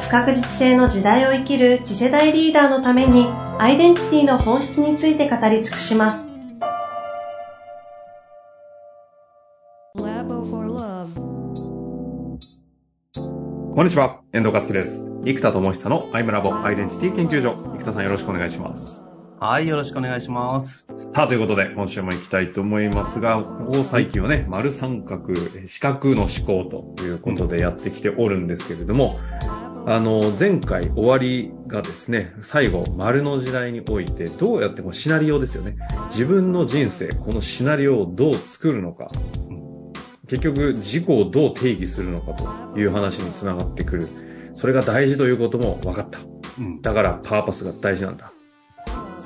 不確実性の時代を生きる次世代リーダーのためにアイデンティティの本質について語り尽くします。こんにちは、遠藤和樹です。生田智久のアイムラボアイデンティティ研究所。生田さんよろしくお願いします。はい、よろしくお願いします。さあ、ということで、今週も行きたいと思いますが、ここ最近はね、丸三角、四角の思考ということでやってきておるんですけれども、あの、前回終わりがですね、最後、丸の時代において、どうやってこのシナリオですよね。自分の人生、このシナリオをどう作るのか。結局、自己をどう定義するのかという話につながってくる。それが大事ということも分かった。うん、だから、パーパスが大事なんだ。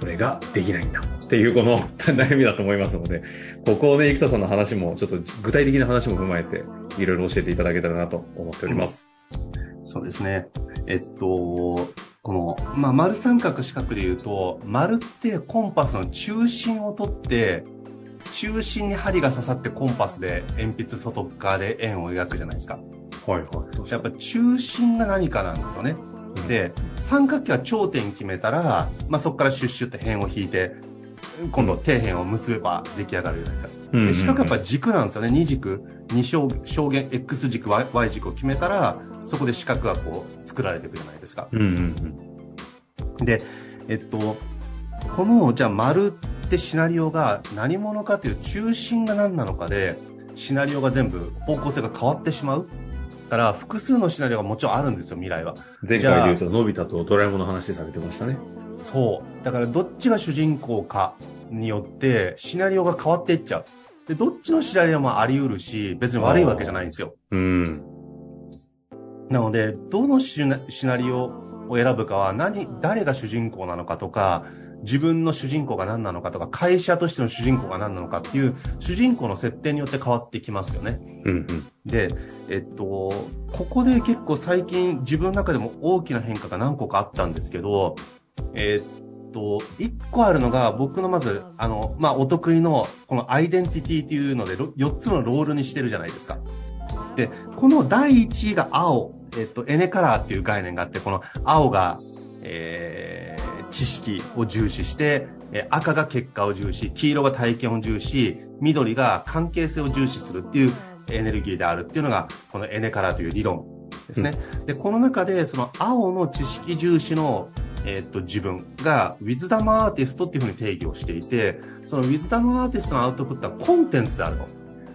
それができないんだっていうこの 悩みだと思いますので、ここをね、生田さんの話も、ちょっと具体的な話も踏まえて、いろいろ教えていただけたらなと思っております。うん、そうですね。えっと、この、まあ、丸三角四角で言うと、丸ってコンパスの中心を取って、中心に針が刺さってコンパスで鉛筆外側で円を描くじゃないですか。はいはい。やっぱ中心が何かなんですよね。で、三角形は頂点決めたら、まあ、そこからシュッシュって辺を引いて、今度底辺を結べば出来上がるじゃないですか。で四角やっぱ軸なんですよね。二軸、二象象限、X 軸、y, y 軸を決めたら、そこで四角がこう作られていくじゃないですか。うんうんうん、で、えっと、この、じゃあ丸ってシナリオが何者かという中心が何なのかで、シナリオが全部方向性が変わってしまう。から複数のシナリオがもちろんあるんですよ、未来は。前回で言うと、のび太とドラえもんの話されてましたね。そう。だからどっちが主人公かによってシナリオが変わっていっちゃう。で、どっちのシナリオもあり得るし、別に悪いわけじゃないんですよ。うん。なので、どのシナリオを選ぶかは何、誰が主人公なのかとか、自分の主人公が何なのかとか、会社としての主人公が何なのかっていう、主人公の設定によって変わってきますよね。うんうん、で、えっと、ここで結構最近自分の中でも大きな変化が何個かあったんですけど、えっと、一個あるのが僕のまず、あの、まあ、お得意のこのアイデンティティっていうので、4つのロールにしてるじゃないですか。で、この第1位が青、えっと、エネカラーっていう概念があって、この青が、えー、知識を重視して、赤が結果を重視、黄色が体験を重視、緑が関係性を重視するっていうエネルギーであるっていうのが、このエネカラという理論ですね。うん、で、この中で、その青の知識重視の、えー、っと、自分が、ウィズダムアーティストっていうふうに定義をしていて、そのウィズダムアーティストのアウトプットはコンテンツであると。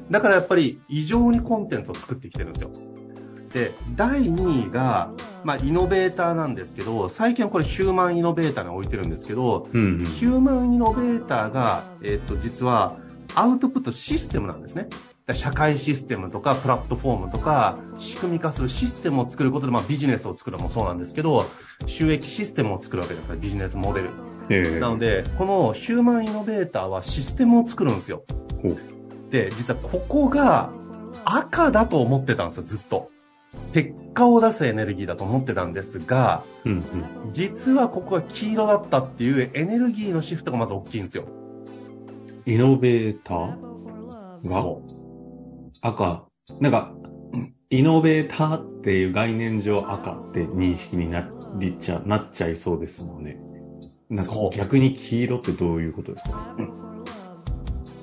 だからやっぱり異常にコンテンツを作ってきてるんですよ。で、第2位が、まあ、イノベーターなんですけど、最近はこれヒューマンイノベーターに置いてるんですけど、うんうん、ヒューマンイノベーターが、えっ、と、実はアウトプットシステムなんですね。社会システムとかプラットフォームとか仕組み化するシステムを作ることで、まあ、ビジネスを作るのもそうなんですけど、収益システムを作るわけですから、ビジネスモデル。えー、なので、このヒューマンイノベーターはシステムを作るんですよ。で、実はここが赤だと思ってたんですよ、ずっと。結果を出すエネルギーだと思ってたんですが、うんうん、実はここが黄色だったっていうエネルギーのシフトがまず大きいんですよ。イノベーターが？赤。なんか、イノベーターっていう概念上赤って認識になりちゃ、なっちゃいそうですもんね。なんか逆に黄色ってどういうことですか、うん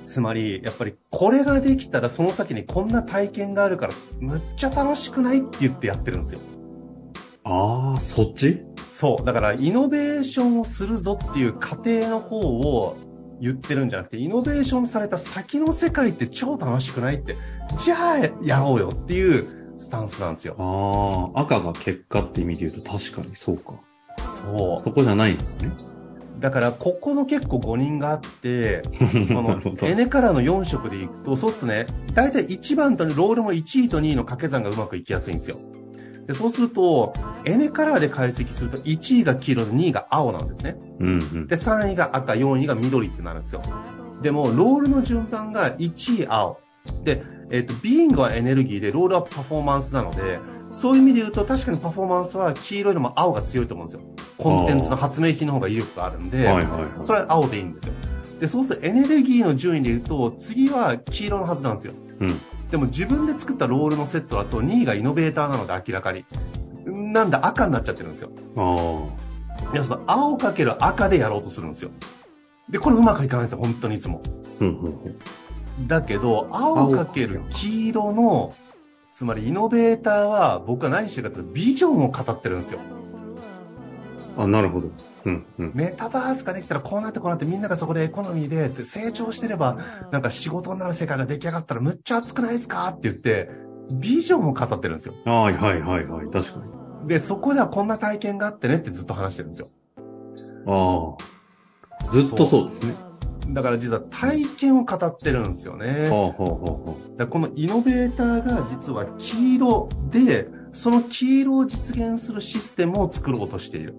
つまり、やっぱりこれができたらその先にこんな体験があるから、むっちゃ楽しくないって言ってやってるんですよ。ああ、そっち？そう。だから、イノベーションをするぞっていう過程の方を言ってるんじゃなくて、イノベーションされた先の世界って超楽しくないって、じゃあやろうよっていうスタンスなんですよ。ああ、赤が結果って意味で言うと確かにそうか。そう。そこじゃないんですね。だから、ここの結構5人があって、この、エネからの4色でいくと、そうするとね、大体1番とロールも1位と2位の掛け算がうまくいきやすいんですよ。でそうすると、エネカラーで解析すると、1位が黄色で2位が青なんですね。うんうん。で、3位が赤、4位が緑ってなるんですよ。でも、ロールの順番が1位青。で、えっ、と、ビーイングはエネルギーで、ロールはパフォーマンスなので、そういう意味で言うと、確かにパフォーマンスは黄色よりも青が強いと思うんですよ。コンテンツの発明品の方が威力があるんで。それは青でいいんですよ。で、そうするとエネルギーの順位で言うと、次は黄色のはずなんですよ。うん。でも自分で作ったロールのセットだと2位がイノベーターなので明らかに。なんだ赤になっちゃってるんですよ。ああ。いや、その青かける赤でやろうとするんですよ。で、これうまくいかないんですよ、本当にいつも。うんうんうん。だけど、青かける黄色の、つまりイノベーターは僕は何してるかというとビジョンを語ってるんですよ。あ、なるほど。うんうん。メタバースができたらこうなってこうなってみんながそこでエコノミーでって成長してればなんか仕事になる世界が出来上がったらむっちゃ熱くないですかって言ってビジョンを語ってるんですよ。はいはいはいはい。確かに。で、そこではこんな体験があってねってずっと話してるんですよ。ああ。ずっとそうですね。だから実は体験を語ってるんですよね。はあはあはあはだこのイノベーターが実は黄色で、その黄色を実現するシステムを作ろうとしている。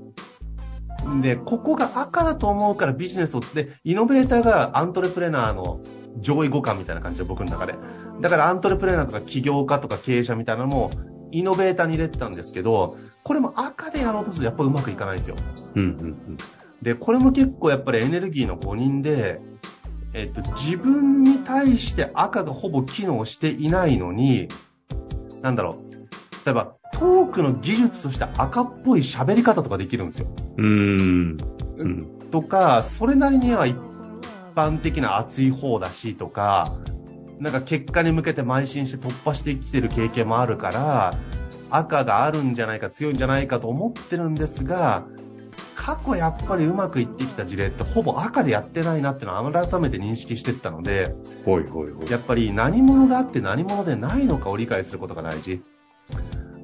で、ここが赤だと思うからビジネスを、で、イノベーターがアントレプレナーの上位互換みたいな感じで僕の中で。だからアントレプレナーとか起業家とか経営者みたいなのもイノベーターに入れてたんですけど、これも赤でやろうとするとやっぱうまくいかないんですよ。うんうんで、これも結構やっぱりエネルギーの誤認で、えっと、自分に対して赤がほぼ機能していないのに、なんだろう。例えば、トークの技術として赤っぽい喋り方とかできるんですよ。うん。うーん。うん。とか、それなりには一般的な熱い方だしとか、なんか結果に向けて邁進して突破してきてる経験もあるから、赤があるんじゃないか強いんじゃないかと思ってるんですが、過去やっぱりうまくいってきた事例ってほぼ赤でやってないなっていうのを改めて認識していったので、ほいほいほい。やっぱり何者があって何者でないのかを理解することが大事。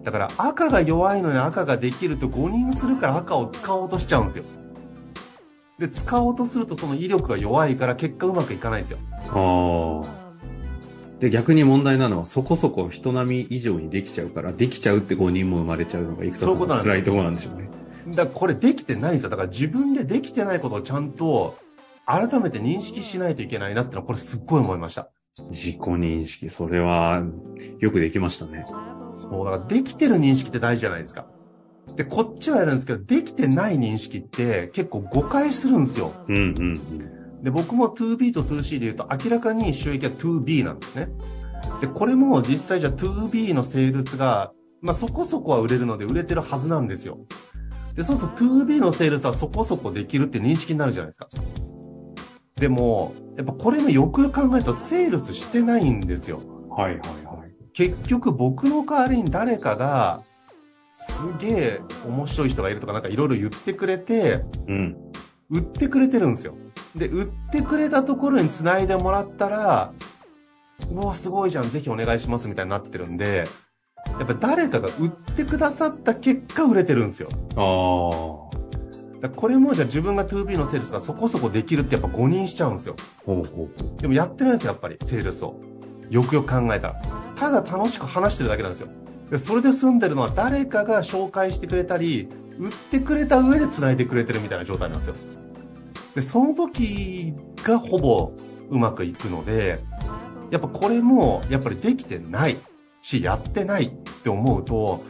だから赤が弱いのに赤ができると誤認するから赤を使おうとしちゃうんですよ。で、使おうとするとその威力が弱いから結果うまくいかないんですよ。ああ。で、逆に問題なのは、そこそこ人並み以上にできちゃうから、できちゃうって5人も生まれちゃうのが、いくそういうことなんですよ辛いところなんでしょうね。だからこれできてないんですよ。だから自分でできてないことをちゃんと改めて認識しないといけないなってのはこれすっごい思いました。自己認識、それは、よくできましたね。そう、だからできてる認識って大事じゃないですか。で、こっちはやるんですけど、できてない認識って結構誤解するんですよ。うんうんで、僕も 2B と 2C で言うと明らかに収益は 2B なんですね。で、これも実際じゃあ 2B のセールスが、まあそこそこは売れるので売れてるはずなんですよ。で、そうすると 2B のセールスはそこそこできるって認識になるじゃないですか。でも、やっぱこれもよくよく考えるとセールスしてないんですよ。うん。はいはいはい。結局僕の代わりに誰かが、すげえ面白い人がいるとかなんかいろいろ言ってくれて、うん。売ってくれてるんですよ。で、売ってくれたところに繋いでもらったら、うわ、すごいじゃん、ぜひお願いしますみたいになってるんで、やっぱ誰かが売ってくださった結果売れてるんですよ。ああ。だこれもじゃあ自分が 2B のセールスがそこそこできるってやっぱ誤認しちゃうんですよ。ほうほうほう。でもやってないんですよ、やっぱり、セールスを。よくよく考えたら。ただ楽しく話してるだけなんですよ。でそれで済んでるのは誰かが紹介してくれたり、売ってくれた上で繋いでくれてるみたいな状態なんですよ。で、その時がほぼうまくいくので、やっぱこれも、やっぱりできてないし、やってないって思うと、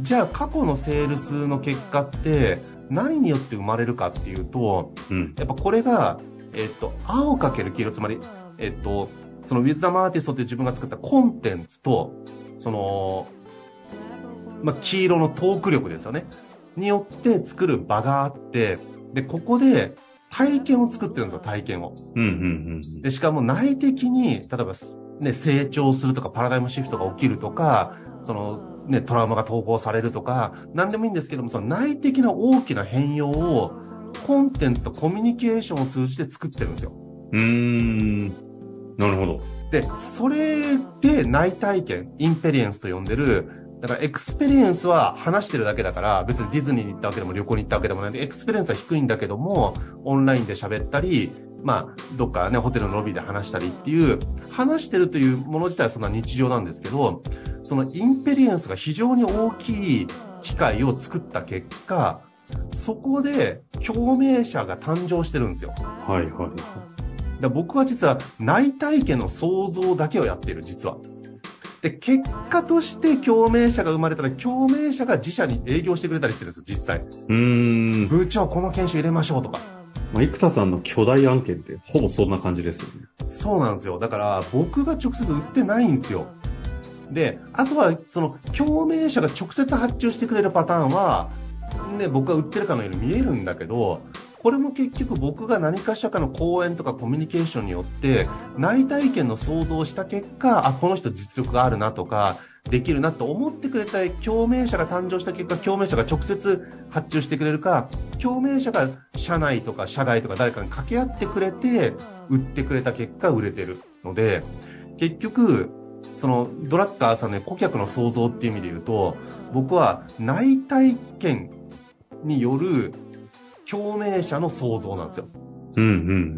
じゃあ過去のセールスの結果って何によって生まれるかっていうと、うん。やっぱこれが、えっと、青かける黄色、つまり、えっと、そのウィズダムアーティストっていう自分が作ったコンテンツと、その、まあ、黄色のトーク力ですよね。によって作る場があって、で、ここで体験を作ってるんですよ、体験を。うんうんうん。で、しかも内的に、例えばす、ね、成長するとか、パラダイムシフトが起きるとか、その、ね、トラウマが統合されるとか、何でもいいんですけども、その内的な大きな変容を、コンテンツとコミュニケーションを通じて作ってるんですよ。うーん。なるほど。で、それで内体験、 inperience と呼んでる、だから experience は話してるだけだから、別にディズニーに行ったわけでも旅行に行ったわけでもないんで、 experience は低いんだけども、オンラインで喋ったり、まあ、どっかね、ホテルのロビーで話したりっていう、話してるというもの自体はそんな日常なんですけど、そのインペリエンスが非常に大きい機械を作った結果、そこで共鳴者が誕生してるんですよ。はいはい。だ僕は実は内体験の想像だけをやっている、実は。で、結果として共鳴者が生まれたら、共鳴者が自社に営業してくれたりしてるんですよ、実際。うーん。部長、この研修入れましょうとか。まあ、生田さんの巨大案件ってほぼそんな感じですよね。そうなんですよ。だから、僕が直接売ってないんですよ。で、あとは、その、共鳴者が直接発注してくれるパターンは、ね、僕が売ってるかのように見えるんだけど、これも結局僕が何かしらかの講演とかコミュニケーションによって内体験の想像をした結果、あ、この人実力があるなとか、できるなと思ってくれた共鳴者が誕生した結果、共鳴者が直接発注してくれるか、共鳴者が社内とか社外とか誰かに掛け合ってくれて、売ってくれた結果売れてるので、結局、そのドラッカーさんの顧客の想像っていう意味で言うと、僕は内体験による共鳴者の想像なんですよ。うんうんう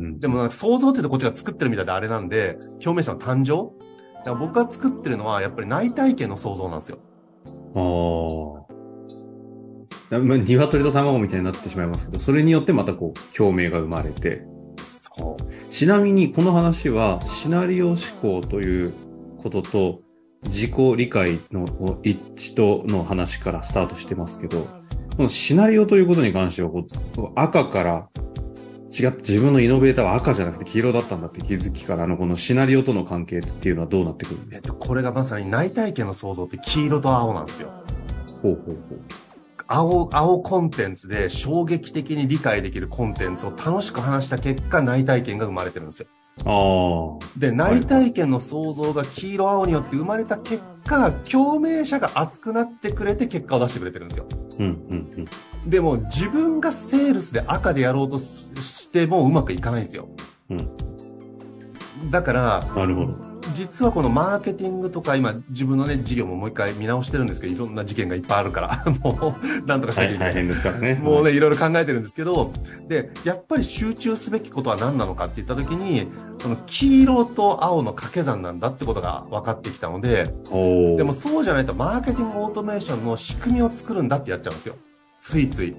ん。でもなんか想像って言うとこっちが作ってるみたいであれなんで、共鳴者の誕生？だから僕が作ってるのはやっぱり内体験の想像なんですよ。ああ。まあ、鶏と卵みたいになってしまいますけど、それによってまたこう、共鳴が生まれて。そう。ちなみに、この話は、シナリオ思考ということと、自己理解の一致との話からスタートしてますけど、このシナリオということに関しては、こう赤から、違って自分のイノベーターは赤じゃなくて黄色だったんだって気づきからのこのシナリオとの関係っていうのはどうなってくるんですか？えっと、これがまさに内体験の想像って黄色と青なんですよ。ほうほうほう。青、青コンテンツで衝撃的に理解できるコンテンツを楽しく話した結果、内体験が生まれてるんですよ。ああ。で、内体験の想像が黄色青によって生まれた結果、共鳴者が熱くなってくれて結果を出してくれてるんですよ。うんうんうん。でも自分がセールスで赤でやろうとししてもうまくいかないんですよ。うん。だから、なるほど。実はこのマーケティングとか今自分のね、事業ももう一回見直してるんですけど、いろんな事件がいっぱいあるから、もう、なんとかしなきゃいけない。大変ですからね。もうね、いろいろ考えてるんですけど、で、やっぱり集中すべきことは何なのかって言った時に、その黄色と青の掛け算なんだってことが分かってきたので、でもそうじゃないとマーケティングオートメーションの仕組みを作るんだってやっちゃうんですよ。ついつい。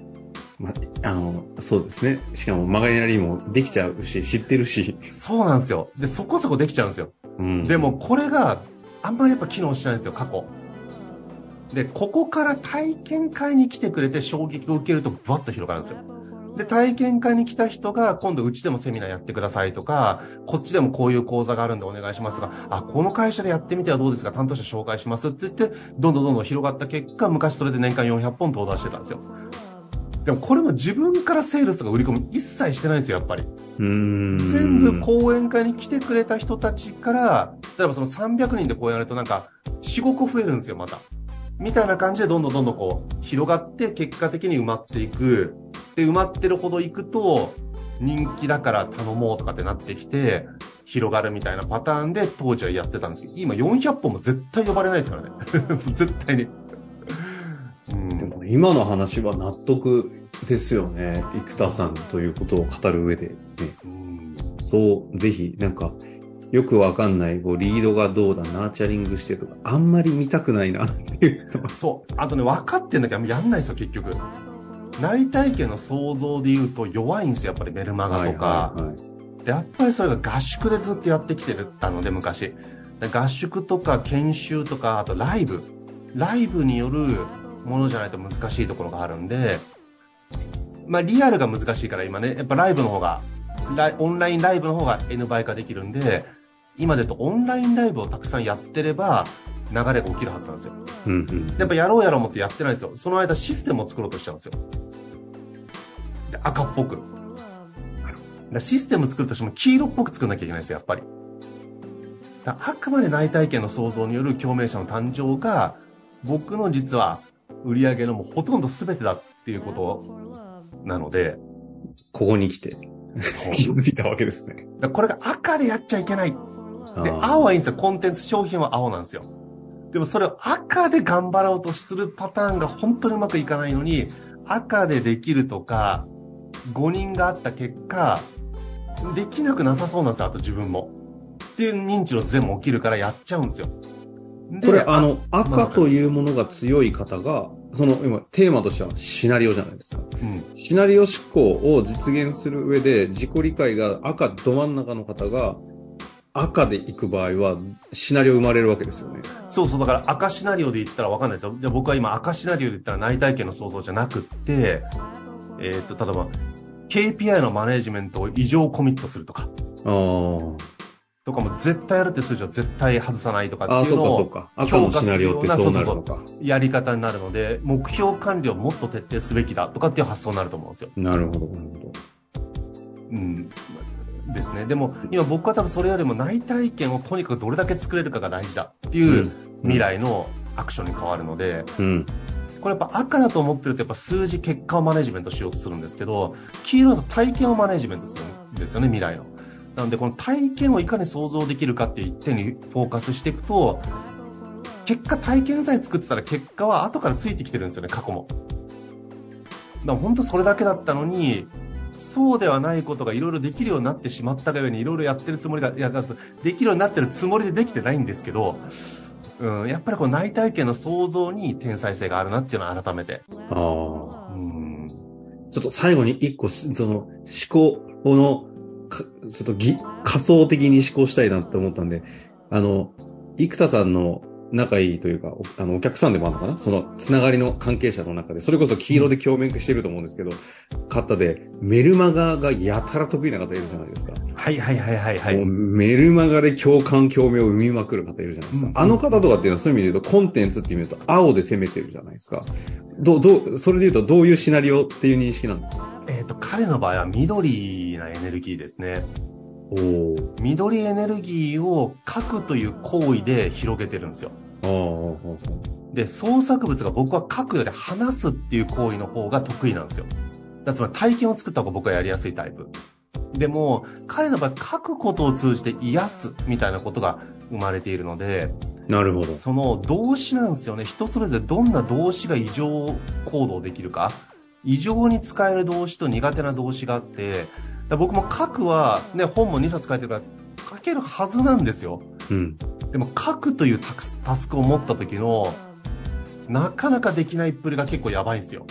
まあの、そうですね。しかも曲がりなりもできちゃうし、知ってるし。そうなんですよ。で、そこそこできちゃうんですよ。うん。でもこれがあんまりやっぱ機能してないんですよ、過去。で、ここから体験会に来てくれて衝撃を受けるとブワッと広がるんですよ。で、体験会に来た人が今度うちでもセミナーやってくださいとか、こっちでもこういう講座があるんでお願いしますが、あ、この会社でやってみてはどうですか？担当者紹介しますって言って、どんどんどんどん広がった結果、昔それで年間400本登壇してたんですよ。でもこれも自分からセールスとか売り込み一切してないんですよ、やっぱり。うーん。全部講演会に来てくれた人たちから、例えばその300人で講演やるとなんか、4、5個増えるんですよ、また。みたいな感じでどんどんどんどんこう、広がって結果的に埋まっていく。で、埋まってるほどいくと、人気だから頼もうとかってなってきて、広がるみたいなパターンで当時はやってたんですけど、今400本も絶対呼ばれないですからね。絶対に。うんでも今の話は納得ですよね。生田さんということを語る上で、ね。うんそう、ぜひ、なんか、よくわかんない、こう、リードがどうだ、ナーチャリングしてとか、あんまり見たくないなっていう。そう。あとね、分かってんだけど、やんないですよ、結局。内体験の想像で言うと弱いんですよ、やっぱりメルマガとか。はいはいはいで、やっぱりそれが合宿でずっとやってきてるたので、昔。で合宿とか研修とか、あとライブ。ライブによるものじゃないと難しいところがあるんで、まあリアルが難しいから今ね、やっぱライブの方が、オンラインライブの方が N 倍化できるんで、今でとオンラインライブをたくさんやってれば、流れが起きるはずなんですよ。うんうん。やっぱやろうやろう思ってやってないんですよ。その間システムを作ろうとしちゃうんですよ。で赤っぽく。だシステム作るとしても黄色っぽく作んなきゃいけないんですよ、やっぱり。だあくまで内体験の創造による共鳴者の誕生が、僕の実は売り上げのもうほとんど全てだっていうことなので、ここに来て気づいたわけですね。これが赤でやっちゃいけない。で、青はいいんですよ。コンテンツ、商品は青なんですよ。でもそれを赤で頑張ろうとするパターンが本当にうまくいかないのに、赤でできるとか、5人があった結果、できなくなさそうなんですよ、あと自分も。っていう認知のズレも起きるからやっちゃうんですよ。これ、あの、赤というものが強い方が、その、今、テーマとしてはシナリオじゃないですか。うん、シナリオ思考を実現する上で、自己理解が赤ど真ん中の方が、赤で行く場合は、シナリオ生まれるわけですよね。そうそう、だから赤シナリオで言ったらわかんないですよ。じゃあ僕は今赤シナリオで言ったら内体験の想像じゃなくって、えー、っと、例えば、KPI のマネジメントを異常コミットするとか。ああ。とかも絶対やるって数字は絶対外さないとかっていうのを強化するようなそうそうそうやり方になるので、目標管理をもっと徹底すべきだとかっていう発想になると思うんですよ。なるほど、なるほど。うん。ですね。でも、今僕は多分それよりも内体験をとにかくどれだけ作れるかが大事だっていう未来のアクションに変わるので、うん、これやっぱ赤だと思ってるとやっぱ数字結果をマネジメントしようとするんですけど、黄色だと体験をマネジメントするんですよね、未来の。なので、この体験をいかに想像できるかっていう一点にフォーカスしていくと、結果体験さえ作ってたら結果は後からついてきてるんですよね、過去も。だから本当それだけだったのに、そうではないことがいろいろできるようになってしまったがゆえにいろいろやってるつもりが、いや、できるようになってるつもりでできてないんですけど、うん、やっぱりこの内体験の想像に天才性があるなっていうのを改めて。ああ。うん。ちょっと最後に一個、その、思考のちょっとぎ仮想的に思考したいなって思ったんで、あの、生田さんの仲いいというか、あの、お客さんでもあるのかな？その、つながりの関係者の中で、それこそ黄色で共鳴してると思うんですけど、方で、メルマガがやたら得意な方いるじゃないですか。はいはいはいはい、はい。メルマガで共感共鳴を生みまくる方いるじゃないですか。うん、あの方とかっていうのはそういう意味で言うと、コンテンツっていう意味で言うと、青で攻めてるじゃないですか。ど、どう、それで言うとどういうシナリオっていう認識なんですか？えっ、ー、と、彼の場合は緑なエネルギーですね。お緑エネルギーを書くという行為で広げてるんですよ。で、創作物が僕は書くより話すっていう行為の方が得意なんですよ。だつまり体験を作った方が僕はやりやすいタイプ。でも、彼の場合書くことを通じて癒すみたいなことが生まれているので、なるほど。その動詞なんですよね。人それぞれどんな動詞が異常行動できるか。異常に使える動詞と苦手な動詞があって、僕も書くは、ね、本も2冊書いてるから書けるはずなんですよ。うん。でも書くというタスクを持った時の、なかなかできないっぷりが結構やばいんですよ。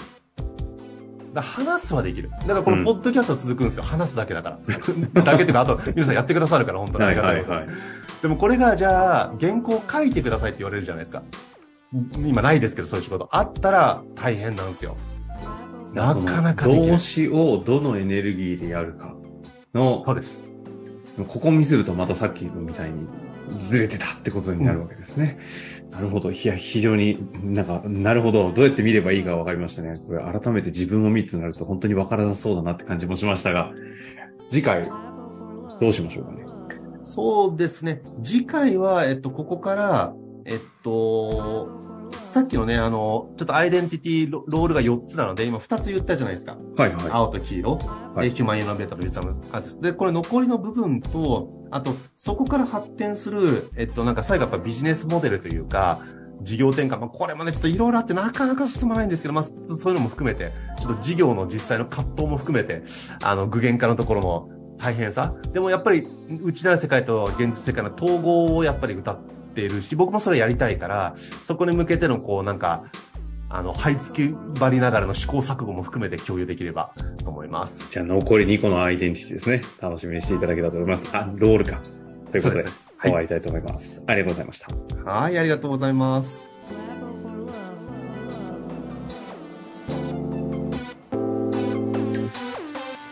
だ話すはできる。だからこのポッドキャストは続くんですよ。うん、話すだけだから。だけっていうか、あと皆さんやってくださるから、本当にありがたい。はいはいはい、でもこれがじゃあ、原稿書いてくださいって言われるじゃないですか。今ないですけど、そういう仕事。あったら大変なんですよ。なかなか動詞をどのエネルギーでやるかの、そうです。ここ見せるとまたさっきみたいにずれてたってことになるわけですね。うん、なるほど。いや、非常になんか、なるほど。どうやって見ればいいかわかりましたね。これ改めて自分を見てなると本当にわからなそうだなって感じもしましたが、次回、どうしましょうかね。そうですね。次回は、えっと、ここから、えっと、さっきのね、あの、ちょっとアイデンティティロールが4つなので、今2つ言ったじゃないですか。はいはい。青と黄色。はい、ヒューマンイノベーターのウィサムアーティスト。で、これ残りの部分と、あと、そこから発展する、えっと、なんか最後やっぱビジネスモデルというか、事業転換。まあ、これもね、ちょっといろいろあってなかなか進まないんですけど、まあ、そういうのも含めて、ちょっと事業の実際の葛藤も含めて、あの、具現化のところの大変さ。でもやっぱり、内なる世界と現実世界の統合をやっぱり歌って、っているし、僕もそれやりたいから、そこに向けてのこうなんか、あの、這いつきばりながらの試行錯誤も含めて共有できればと思います。じゃあ残り2個のアイデンティティですね。楽しみにしていただけたらと思います。あ、ロールか。ということで、ではい、終わりたいと思います。ありがとうございました。はい、ありがとうございます。